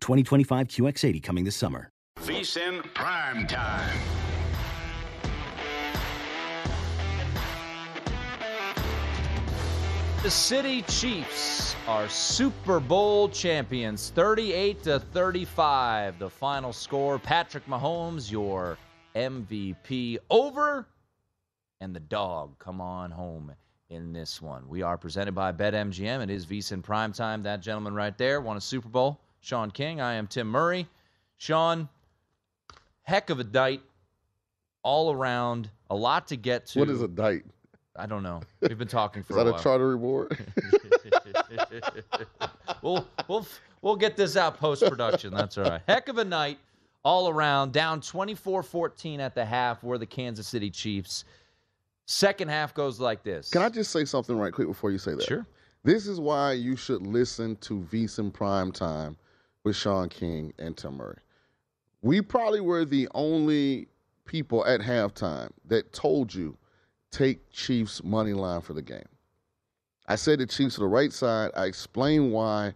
2025 QX80 coming this summer. VSIN Prime Time. The City Chiefs are Super Bowl champions, 38 to 35. The final score: Patrick Mahomes, your MVP, over, and the dog come on home in this one. We are presented by BetMGM. It is VSIN Prime Time. That gentleman right there won a Super Bowl. Sean King. I am Tim Murray. Sean, heck of a dite all around. A lot to get to. What is a dite? I don't know. We've been talking for Is that a a charter reward? we'll we'll we'll get this out post production. That's all right. Heck of a night all around. Down 24-14 at the half. We're the Kansas City Chiefs. Second half goes like this. Can I just say something right quick before you say that? Sure. This is why you should listen to VSIN Prime Time with Sean King and Tim Murray. We probably were the only people at halftime that told you take Chiefs money line for the game. I said the Chiefs are the right side. I explained why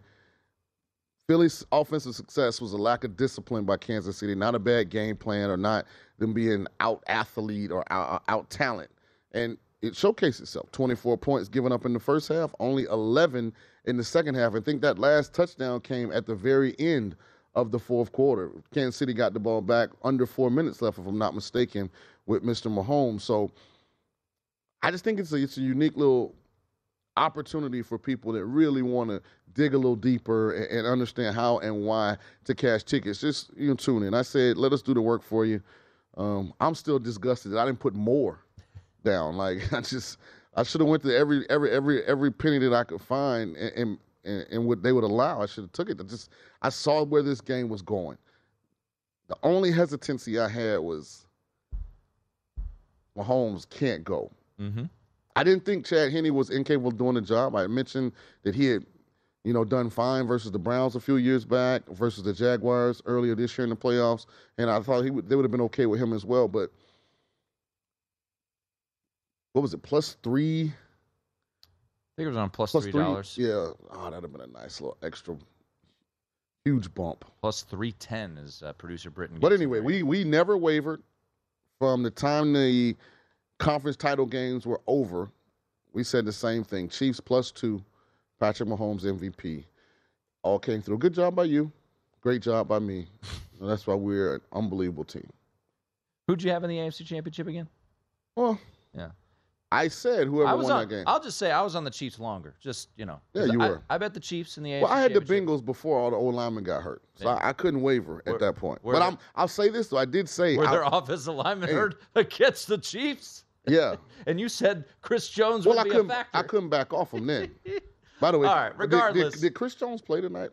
Philly's offensive success was a lack of discipline by Kansas City, not a bad game plan or not them being out athlete or out, out talent. And it showcased itself. 24 points given up in the first half, only 11 in the second half. I think that last touchdown came at the very end of the fourth quarter. Kansas City got the ball back under four minutes left, if I'm not mistaken, with Mr. Mahomes. So I just think it's a, it's a unique little opportunity for people that really want to dig a little deeper and, and understand how and why to cash tickets. Just you know, tune in. I said, let us do the work for you. Um, I'm still disgusted that I didn't put more down. Like I just, I should have went to every every every every penny that I could find and and, and what they would allow. I should have took it. I just I saw where this game was going. The only hesitancy I had was Mahomes can't go. Mm-hmm. I didn't think Chad Henne was incapable of doing the job. I mentioned that he had, you know, done fine versus the Browns a few years back, versus the Jaguars earlier this year in the playoffs, and I thought he would, they would have been okay with him as well. But what was it? Plus three. I think it was on plus Plus three dollars. Yeah. Oh, that'd have been a nice little extra, huge bump. Plus three ten is uh, producer Britton. But anyway, we we never wavered from the time the conference title games were over. We said the same thing: Chiefs plus two, Patrick Mahomes MVP. All came through. Good job by you. Great job by me. And that's why we're an unbelievable team. Who'd you have in the AFC Championship again? Well, Yeah. I said whoever I was won on, that game. I'll just say I was on the Chiefs longer. Just you know. Yeah, you I, were. I bet the Chiefs in the AFC well, I had the. Bengals before all the old linemen got hurt, so. I, I couldn't waver Were- at that point. But there- I'm, I'll say this though. I did say, Were I- their offensive linemen Hey. hurt against the Chiefs? yeah. And you said Chris Jones Well, would I be a couldn't. factor. I couldn't back off from then. By the way, All right, did- did- regardless. did, Chris Jones play tonight?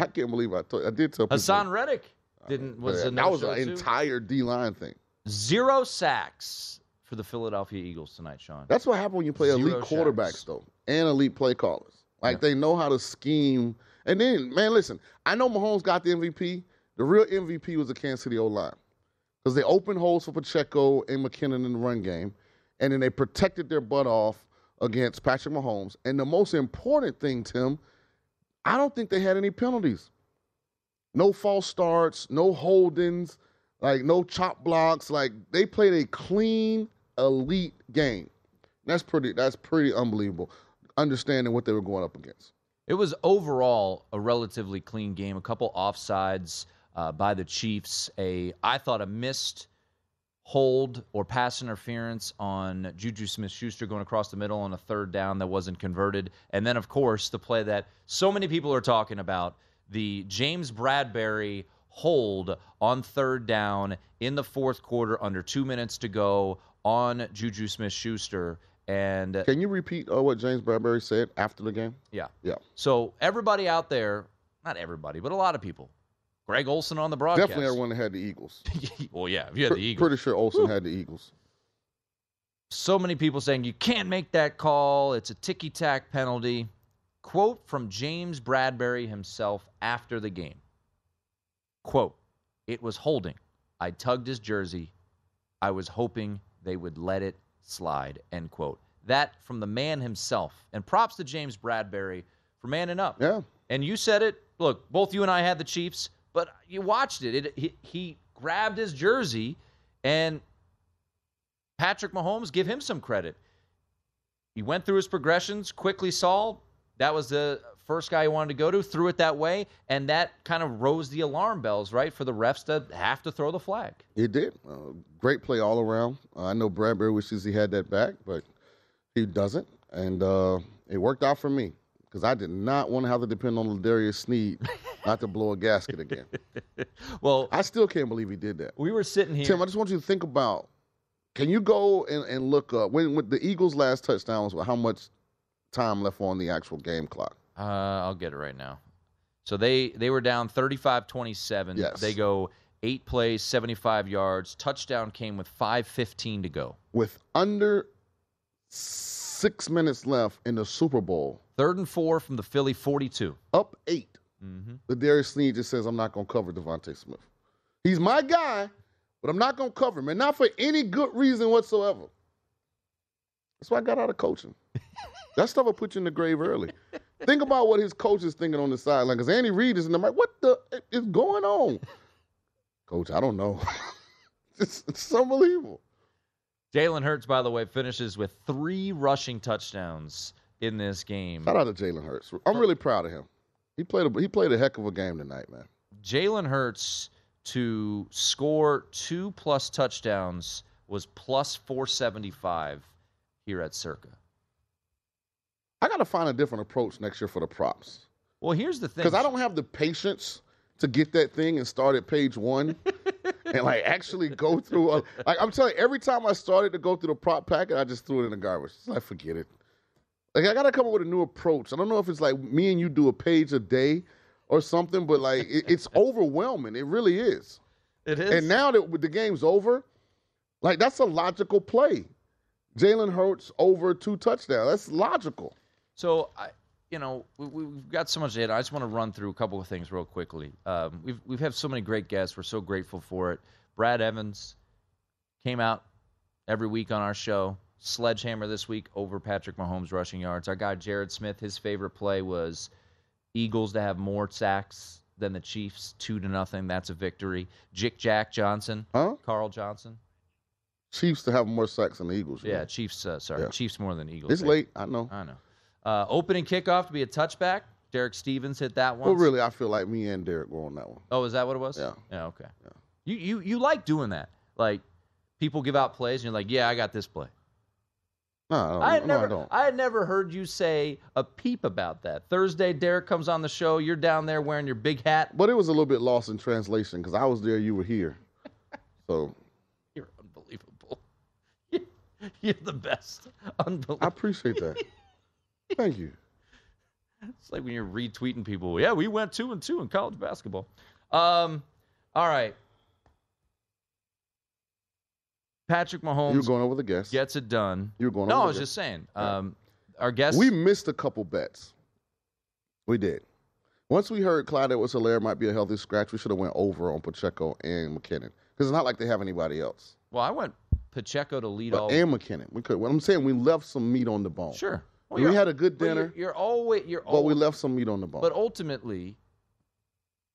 I can't believe I told. I did tell people. Hassan Reddick didn't uh, was Yeah, a that was an too. entire D line thing. Zero sacks for the Philadelphia Eagles tonight, Sean. That's what happens when you play Zero elite quarterbacks, sacks. though, and elite play callers. Like they know how to scheme. And then, man, listen, I know Mahomes got the MVP. The real MVP was the Kansas City O line because they opened holes for Pacheco and McKinnon in the run game, and then they protected their butt off against Patrick Mahomes. And the most important thing, Tim, I don't think they had any penalties. No false starts, no holdings, like no chop blocks. Like they played a clean, elite game. That's pretty. That's pretty unbelievable. Understanding what they were going up against. It was overall a relatively clean game. A couple offsides uh, by the Chiefs. A I thought a missed hold or pass interference on Juju Smith-Schuster going across the middle on a third down that wasn't converted, and then of course the play that so many people are talking about, the James Bradberry hold on third down in the fourth quarter under two minutes to go on Juju Smith-Schuster. And Can you repeat uh, what James Bradberry said after the game? yeah, Yeah, so everybody out there, not everybody, but a lot of people. Greg Olsen on the broadcast. definitely everyone that had the Eagles. well, yeah, if you had the Eagles. Pretty sure Olsen had the Eagles. So many people saying you can't make that call. It's a ticky tack penalty. Quote from James Bradberry himself after the game. Quote, it was holding. I tugged his jersey. I was hoping they would let it slide. End quote. That from the man himself. And props to James Bradberry for manning up. Yeah, And you said it. Look, both you and I had the Chiefs, but you watched it. it he, he grabbed his jersey, and Patrick Mahomes, give him some credit. He went through his progressions, quickly saw that was the first guy he wanted to go to, threw it that way, and that kind of rose the alarm bells, right, for the refs to have to throw the flag. It did. Uh, great play all around. Uh, I know Bradberry wishes he had that back, but he doesn't. And uh, it worked out for me because I did not want to have to depend on L'Jarius Sneed not to blow a gasket again. Well, I still can't believe he did that. we were sitting here. Tim, I just want you to think about can you go and, and look up when, when the Eagles' last touchdown was how much time left on the actual game clock? Uh, I'll get it right now. So they they were down 35-27. Yes. They go eight plays, 75 yards. Touchdown came with 5:15 to go. With under six minutes left in the Super Bowl, Third and four from the Philly 42. up 8 Mm-hmm. the Darius Sneed just says, I'm not going to cover DeVonta Smith. He's my guy, but I'm not going to cover him, and not for any good reason whatsoever. That's why I got out of coaching. that stuff will put you in the grave early. Think about what his coach is thinking on the sideline, because Andy Reid is in the like, what the is going on? Coach, I don't know. it's, it's unbelievable. Jalen Hurts, by the way, finishes with three rushing touchdowns in this game. Shout out to Jalen Hurts. I'm really proud of him. He played a he played a heck of a game tonight, man. Jalen Hurts to score two plus touchdowns was plus 475 here at Circa. I got to find a different approach next year for the props. Well, here's the thing. Because I don't have the patience to get that thing and start at page one and like actually go through. A, like I'm telling you, every time I started to go through the prop packet, I just threw it in the garbage. I like forget it. Like I got to come up with a new approach. I don't know if it's like me and you do a page a day or something, but like it, it's overwhelming. It really is. It is. And now that the game's over, like that's a logical play. Jalen Hurts over two touchdowns. That's logical. So I, you know, we, we've got so much data. I just want to run through a couple of things real quickly. Um, we've we've had so many great guests. We're so grateful for it. Brad Evans came out every week on our show. Sledgehammer this week over Patrick Mahomes rushing yards. Our guy Jared Smith, his favorite play was Eagles to have more sacks than the Chiefs, two to nothing. That's a victory. Jick Jack Johnson, Huh? Carl Johnson. Chiefs to have more sacks than the Eagles. Yeah, know. Chiefs. Uh, sorry, Yeah. Chiefs more than Eagles. It's They- late. I know. I know. Uh, opening kickoff to be a touchback. Derek Stevens hit that one. Well, really, I feel like me and Derek were on that one. Oh, is that what it was? Yeah. Yeah. Okay. You you you like doing that? Like people give out plays and you're like, yeah, I got this play. No, I had no, never, I don't. I had never heard you say a peep about that. Thursday, Derek comes on the show. You're down there wearing your big hat. But it was a little bit lost in translation because I was there, you were here. So You're unbelievable. You're the best. Unbelievable. I appreciate that. Thank you. It's like when you're retweeting people. Yeah, we went two and two in college basketball. Um, all right. Patrick Mahomes You're going over the guests. gets it done. You're going over. No, I was just saying. Um, our guest. We missed a couple bets. We did. Once we heard Clyde Edwards-Helaire might be a healthy scratch, we should have went over on Pacheco and McKinnon. Because it's not like they have anybody else. well, I went Pacheco to lead But, all. and McKinnon. We could. What I'm saying, we left some meat on the bone. Sure. Well, we had a good but you're- dinner, You're, always. You're but we left some meat on the bone. But ultimately,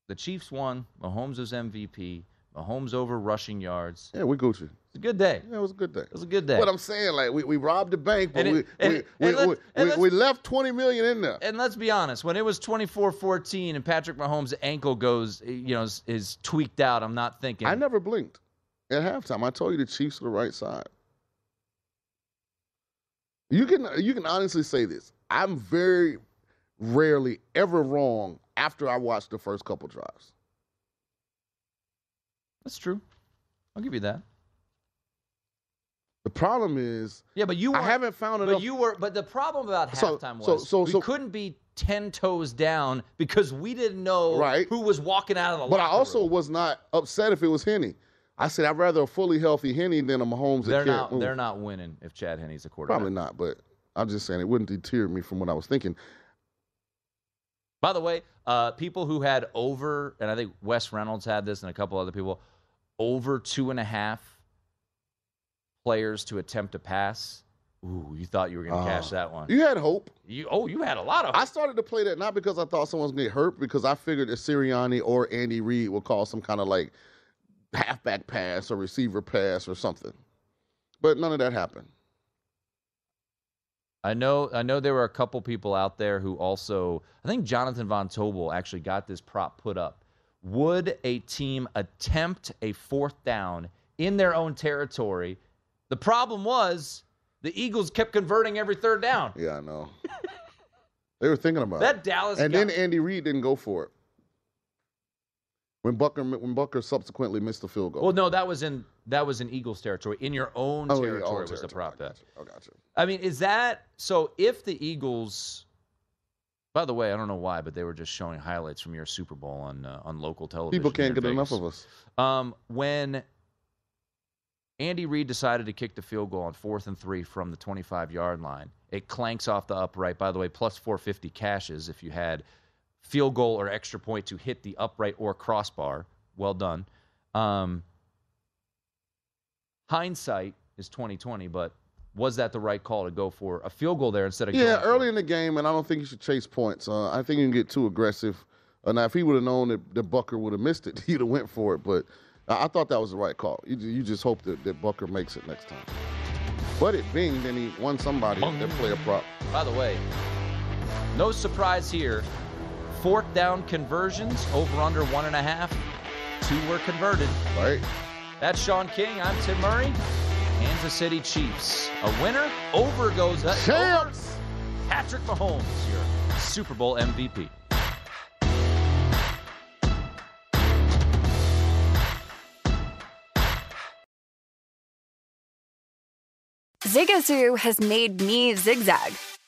the Chiefs won. Mahomes was MVP. Mahomes over rushing yards. yeah, we Gucci. It's a good day. Yeah, it was a good day. It was a good day. But I'm saying, like, we, we robbed the bank, but it- we, and- we, and we, we, we, we left 20 million in there. and let's be honest, when it was 24-14 and Patrick Mahomes' ankle goes, you know, is, is tweaked out, I'm not thinking. I never blinked at halftime. I told you the Chiefs are the right side. You can you can honestly say this. I'm very rarely ever wrong after I watch the first couple drives. That's true. I'll give you that. The problem is Yeah, but you I haven't found it. But enough. you were. But the problem about So- halftime was so- so- so, we couldn't be ten toes down because we didn't know Right. who was walking out of the. but I also room. was not upset if it was Henne. I said I'd rather a fully healthy Henne than a Mahomes. They're not. move. They're not winning if Chad Henne's the quarterback. Probably not, but I'm just saying it wouldn't deter me from what I was thinking. By the way, uh, people who had over, and I think Wes Reynolds had this, and a couple other people, over two and a half players to attempt a pass. Ooh, you thought you were going to cash Uh, that one. You had hope. You, oh, you had a lot of. I started to play that not because I thought someone was going to get hurt, because I figured that Sirianni or Andy Reid would call some kind of like halfback pass or receiver pass or something. But none of that happened. I know. I know there were a couple people out there who also. I think Jonathan Von Tobel actually got this prop put up. Would a team attempt a fourth down in their own territory? The problem was the Eagles kept converting every third down. Yeah, I know. they were thinking about That it. Dallas And guy- then Andy Reid didn't go for it. When Butker when Butker subsequently missed the field goal. Well, no, that was in that was in Eagles territory. In your own Oh, yeah, territory own was the prop bet. I got you. I mean, is that so? If the Eagles, by the way, I don't know why, but they were just showing highlights from your Super Bowl on uh, on local television. People can't get in enough of us. Um, when Andy Reid decided to kick the field goal on fourth and three from the 25 yard line, it clanks off the upright. By the way, plus 450 cashes if you had field goal or extra point to hit the upright or crossbar. Well done. Um, hindsight is 2020, but was that the right call to go for a field goal there instead of Yeah, early in the game, and I don't think you should chase points. Uh, I think you can get too aggressive. Uh, now, if he would have known that, that Butker would have missed it, he'd have went for it. But I, I thought that was the right call. You, you just hope that, that Butker makes it next time. But it binged, and he won somebody at that player prop. By the way, no surprise here. Fourth down conversions over under one and a half. Two were converted. Right? That's Sean King. I'm Tim Murray. Kansas City Chiefs. A winner. Over goes up. Champs! Patrick Mahomes, your Super Bowl MVP. Zigazoo has made me zigzag.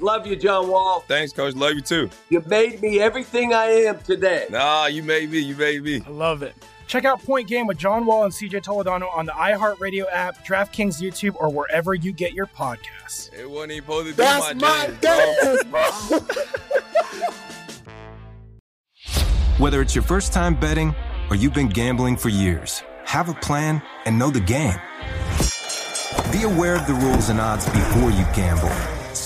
Love you, John Wall. Thanks, coach. Love you too. You made me everything I am today. Nah, you made me. You made me. I love it. Check out Point Game with John Wall and CJ Toledano on the iHeartRadio app, DraftKings YouTube, or wherever you get your podcasts. It wasn't even supposed to be That's my, my dance. Whether it's your first time betting or you've been gambling for years, have a plan and know the game. Be aware of the rules and odds before you gamble.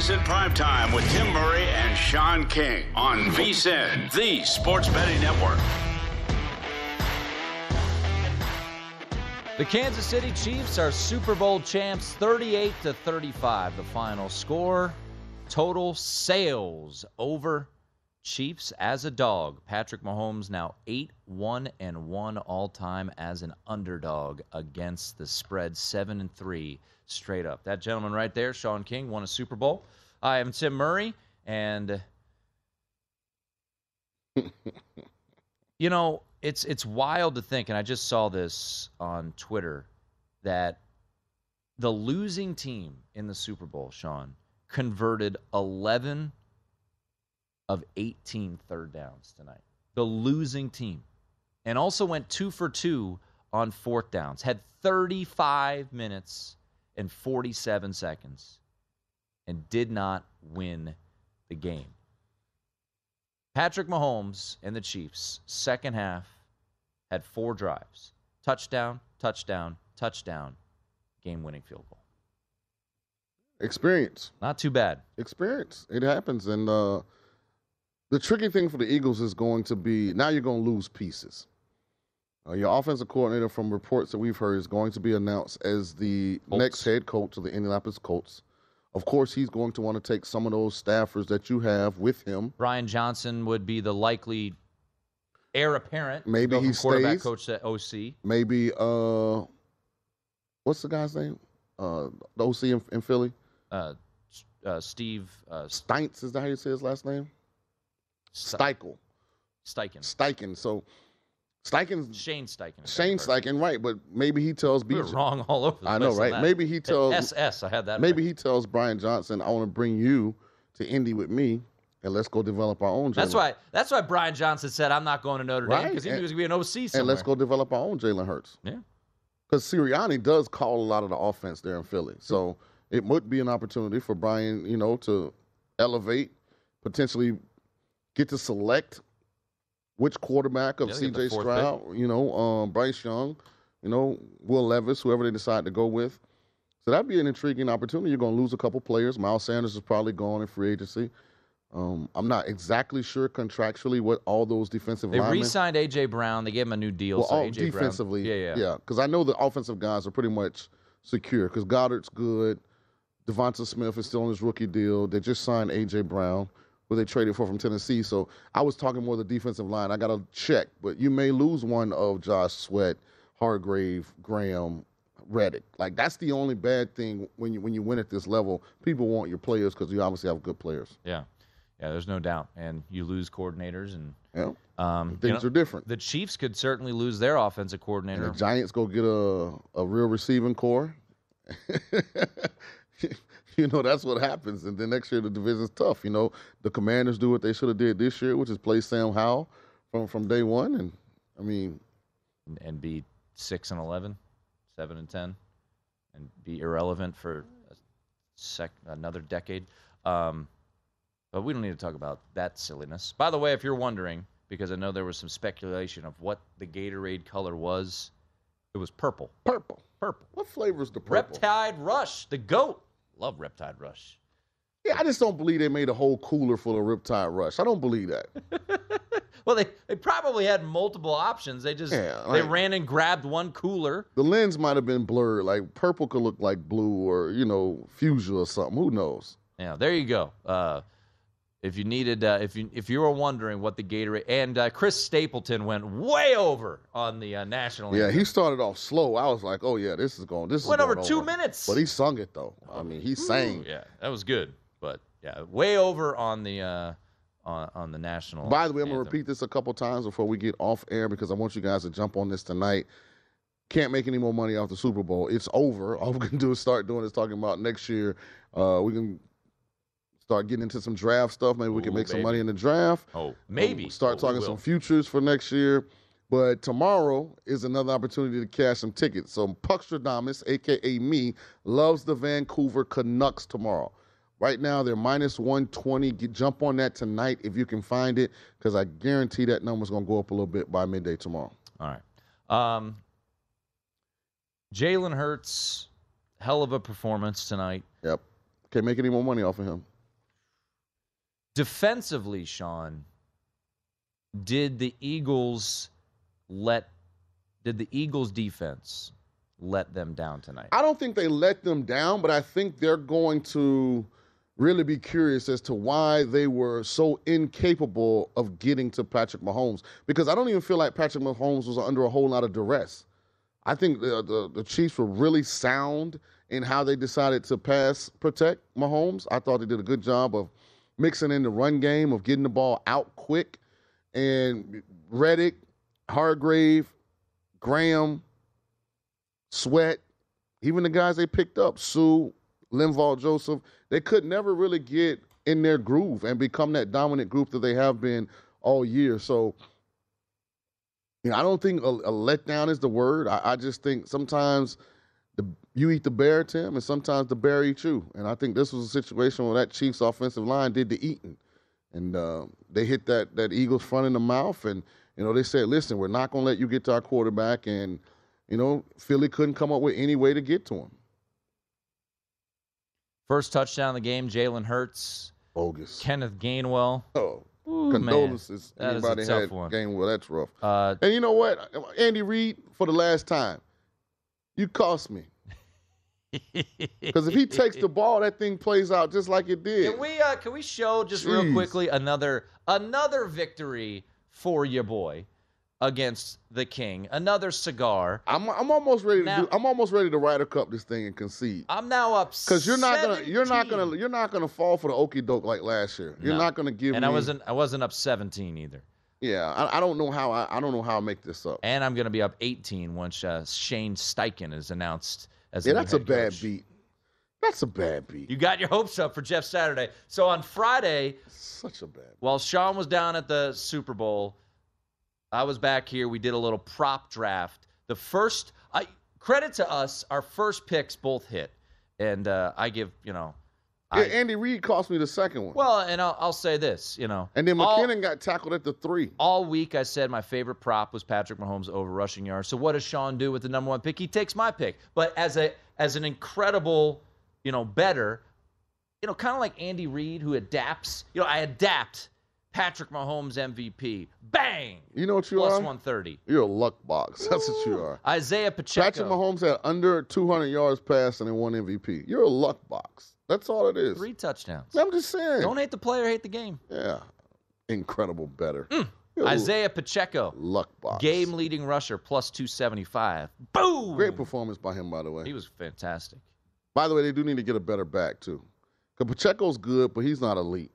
This is VSIN Primetime with Tim Murray and Sean King on VSIN, the sports betting network. The Kansas City Chiefs are Super Bowl champs 38 to 35 the final score. Total sales over Chiefs as a dog. Patrick Mahomes now 8 1 and 1 all time as an underdog against the spread 7 and 3 straight up. That gentleman right there, Sean King, won a Super Bowl. I am Tim Murray and you know, it's it's wild to think and I just saw this on Twitter that the losing team in the Super Bowl, Sean, converted 11 of 18 third downs tonight. The losing team. And also went 2 for 2 on fourth downs. Had 35 minutes and 47 seconds and did not win the game. Patrick Mahomes and the Chiefs, second half, had four drives touchdown, touchdown, touchdown, game winning field goal. Experience. Not too bad. Experience. It happens. And uh, the tricky thing for the Eagles is going to be now you're going to lose pieces. Uh, your offensive coordinator, from reports that we've heard, is going to be announced as the Colts. next head coach of the Indianapolis Colts. Of course, he's going to want to take some of those staffers that you have with him. Brian Johnson would be the likely heir apparent. Maybe he quarterback stays. coach to OC. Maybe uh, what's the guy's name? Uh, the OC in, in Philly. Uh, uh, Steve uh, Steinitz is that how you say his last name? Steichel. Steichen. Steichen. So Steichen's Shane Steichen. Shane Steichen, right? But maybe he tells We were BJ. wrong all over the I know, right? Maybe he tells SS. I had that. Maybe he tells Brian Johnson, "I want to bring you to Indy with me, and let's go develop our own." That's why. That's why Brian Johnson said, "I'm not going to Notre Dame because he knew he was going to be an OC somewhere." and let's go develop our own Jalen Hurts. Yeah. Because Sirianni does call a lot of the offense there in Philly, so it would be an opportunity for Brian, you know, to elevate, potentially get to select which quarterback of Yeah, they get the C.J. Stroud, you know, um, Bryce Young, you know, Will Levis, whoever they decide to go with. So that'd be an intriguing opportunity. You're going to lose a couple players. Miles Sanders is probably gone in free agency. Um, I'm not exactly sure contractually what all those defensive They linemen. re-signed AJ Brown. They gave him a new deal. Well, so all AJ defensively, Brown, yeah, yeah, yeah. Because I know the offensive guys are pretty much secure. Because Goedert's good, Devonta Smith is still on his rookie deal. They just signed AJ Brown. Who they traded for from Tennessee. So I was talking more the defensive line. I got to check, but you may lose one of Josh Sweat, Hargrave, Graham, Reddick. Like that's the only bad thing when you when you win at this level. People want your players because you obviously have good players. Yeah, yeah. There's no doubt, and you lose coordinators, and Yeah. um, Things you know, are different. The Chiefs could certainly lose their offensive And coordinator. the Giants go get a a real receiving core. you know that's what happens, and then next year the division's tough. You know the Commanders do what they should have did this year, which is play Sam Howell from from day one, and I mean and be six and 11, 7 and ten, and be irrelevant for a sec another decade. Um, but we don't need to talk about that silliness. By the way, if you're wondering, because I know there was some speculation of what the Gatorade color was, it was purple. Purple. Purple. What flavor is the purple? Riptide Rush, the goat. Love Riptide Rush. Yeah, I just don't believe they made a whole cooler full of Riptide Rush. I don't believe that. Well, they, they probably had multiple options. They just Yeah, they ran and grabbed one cooler. The lens might have been blurred. Like purple could look like blue or you know fuchsia or something. Who knows? Yeah, there you go. Uh, if you needed, uh, if you if you were wondering what the Gatorade and uh, Chris Stapleton went way over on the uh, national. Yeah, anthem. he started off slow. I was like, oh yeah, this is going. This is Went over two minutes. But he sung it though. I mean, he sang. Ooh, yeah, that was good. But yeah, way over on the uh, on, on the national. By the way, I'm gonna repeat this a couple times before we get off air because I want you guys to jump on this tonight. Can't make any more money off the Super Bowl. It's over. All we can do is start doing is talking about next year. Uh, we can start getting into some draft stuff. Maybe we can Ooh, make some money in the draft. Oh, maybe. Start Oh, talking some futures for next year. But tomorrow is another opportunity to cash some tickets. So Puckstradamus, aka me, loves the Vancouver Canucks tomorrow. Right now they're minus 120. Get, jump on that tonight if you can find it, because I guarantee that number's gonna go up a little bit by midday tomorrow. All right. Um, Jalen Hurts, hell of a performance tonight. Yep. Can't make any more money off of him. Defensively, Sean, did the Eagles let did the Eagles defense let them down tonight? I don't think they let them down, but I think they're going to really be curious as to why they were so incapable of getting to Patrick Mahomes. Because I don't even feel like Patrick Mahomes was under a whole lot of duress. I think the, the, the Chiefs were really sound in how they decided to pass protect Mahomes. I thought they did a good job of mixing in the run game, of getting the ball out quick. And Reddick, Hargrave, Graham, Sweat, even the guys they picked up, Suh, Linval Joseph, they could never really get in their groove and become that dominant group that they have been all year. So, you know, I don't think a, a letdown is the word. I, I just think sometimes you eat the bear, Tim, and sometimes the bear eats you. And I think this was a situation where that Chiefs offensive line did the eating. And uh, they hit that that Eagles front in the mouth, and you know they said, "Listen, we're not going to let you get to our quarterback." And you know Philly couldn't come up with any way to get to him. First touchdown of the game, Jalen Hurts. Bogus. Kenneth Gainwell. Oh, Ooh, condolences. Man. That is a Anybody tough had one. game well, that's rough. Uh, and you know what, Andy Reid, for the last time, you cost me. Because if he takes the ball, that thing plays out just like it did. Can we uh, can we show just real quickly another another victory for your boy against the King? Another cigar. I'm I'm almost ready to do. I'm almost ready to Ryder Cup this thing and concede. I'm now up Because you're not gonna you're not gonna you're not gonna fall for the okey doke like last year. You're No. not gonna give And me. I wasn't I wasn't up 17 either. Yeah, I, I don't know how I, I don't know how I make this up. And I'm going to be up 18 once uh, Shane Steichen is announced as Yeah, that's a bad coach. beat. That's a bad beat. You got your hopes up for Jeff Saturday. So on Friday, Such a bad. while Sean was down at the Super Bowl, I was back here. We did a little prop draft. The first, I, credit to us, our first picks both hit, and uh, I give you know, Yeah, I, Andy Reid cost me the second one. well, and I'll, I'll say this, you know, And then all- McKinnon got tackled at the three. all week I said my favorite prop was Patrick Mahomes over rushing yards. So what does Sean do with the number one pick? He takes my pick. But as a as an incredible, you know, better, you know, kind of like Andy Reid who adapts. You know, I adapt Patrick Mahomes MVP. Bang! You know what you Plus are? 130. You're a luck box. That's what you are. Isaiah Pacheco. Patrick Mahomes had under 200 yards passing and one MVP. You're a luck box. That's all it is. Three touchdowns. I'm just saying. Don't hate the player, hate the game. Yeah. Incredible better. Mm. Isaiah Pacheco. Luck box. Game leading rusher plus 275. Boom! Great performance by him, by the way. He was fantastic. By the way, they do need to get a better back, too. Because Pacheco's good, but he's not elite.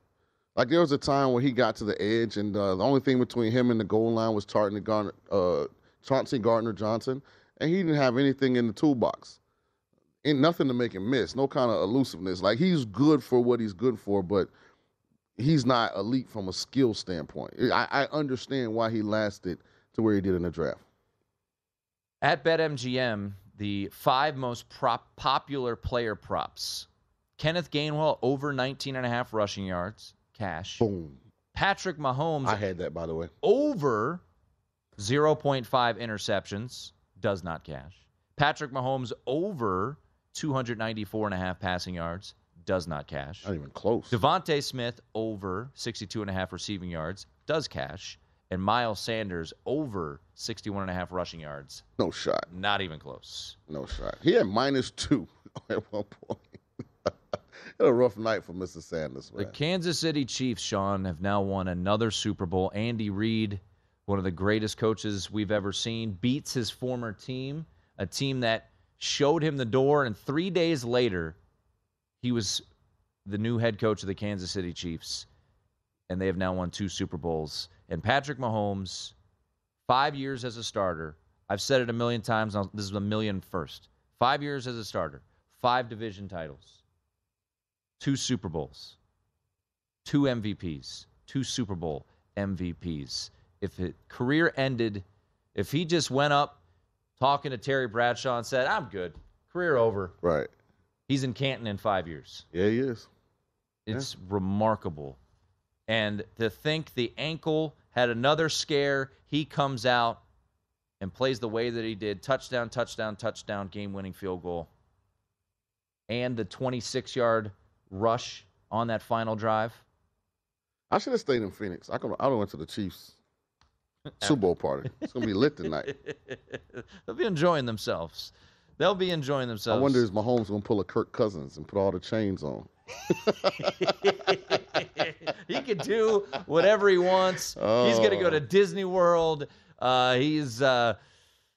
Like, there was a time where he got to the edge, and uh, the only thing between him and the goal line was Tartan Garner, uh, Chauncey Gardner Johnson, and he didn't have anything in the toolbox. Ain't nothing to make him miss. No kind of elusiveness. Like, he's good for what he's good for, but he's not elite from a skill standpoint. I, I understand why he lasted to where he did in the draft. At BetMGM, the five most prop popular player props. Kenneth Gainwell over 19 and a half rushing yards, cash. Boom. Patrick Mahomes I had that, by the way. over 0.5 interceptions, does not cash. Patrick Mahomes over 294 and a half passing yards, does not cash. Not even close. DeVonta Smith over 62 and a half receiving yards, does cash. And Miles Sanders over 61 and a half rushing yards, No shot. not even close. No shot. He had minus two at one point. had a rough night for Mr. Sanders, The. Kansas City Chiefs, Sean, have now won another Super Bowl. Andy Reid, one of the greatest coaches we've ever seen, beats his former team, a team that showed him the door, and three days later, he was the new head coach of the Kansas City Chiefs, and they have now won two Super Bowls. And Patrick Mahomes, five years as a starter. I've said it a million times. This is a million first. Five years as a starter, five division titles, two Super Bowls, two MVPs, two Super Bowl MVPs. If his career ended, if he just went up talking to Terry Bradshaw and said, I'm good, career over, Right. he's in Canton in five years. Yeah, he is. It's remarkable. And to think the ankle had another scare, he comes out and plays the way that he did touchdown, touchdown, touchdown, game winning field goal. And the 26 yard rush on that final drive. I should have stayed in Phoenix. I could. I went to the Chiefs Super Bowl party. It's gonna be lit tonight. They'll be enjoying themselves. They'll be enjoying themselves. I wonder is Mahomes gonna pull a Kirk Cousins and put all the chains on? he can do whatever he wants. He's going to go Oh. to Disney World. Uh, he's uh,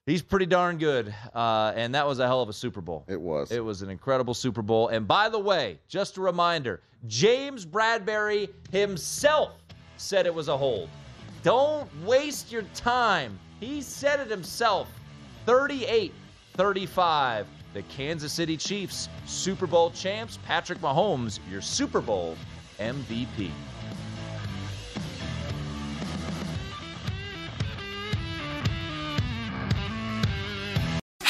he's pretty darn good. Uh, and that was a hell of a Super Bowl. It was. It was an incredible Super Bowl. And by the way, just a reminder James Bradberry himself said it was a hold. Don't waste your time. He said it himself. 38 35. The Kansas City Chiefs, Super Bowl champs, Patrick Mahomes, your Super Bowl MVP.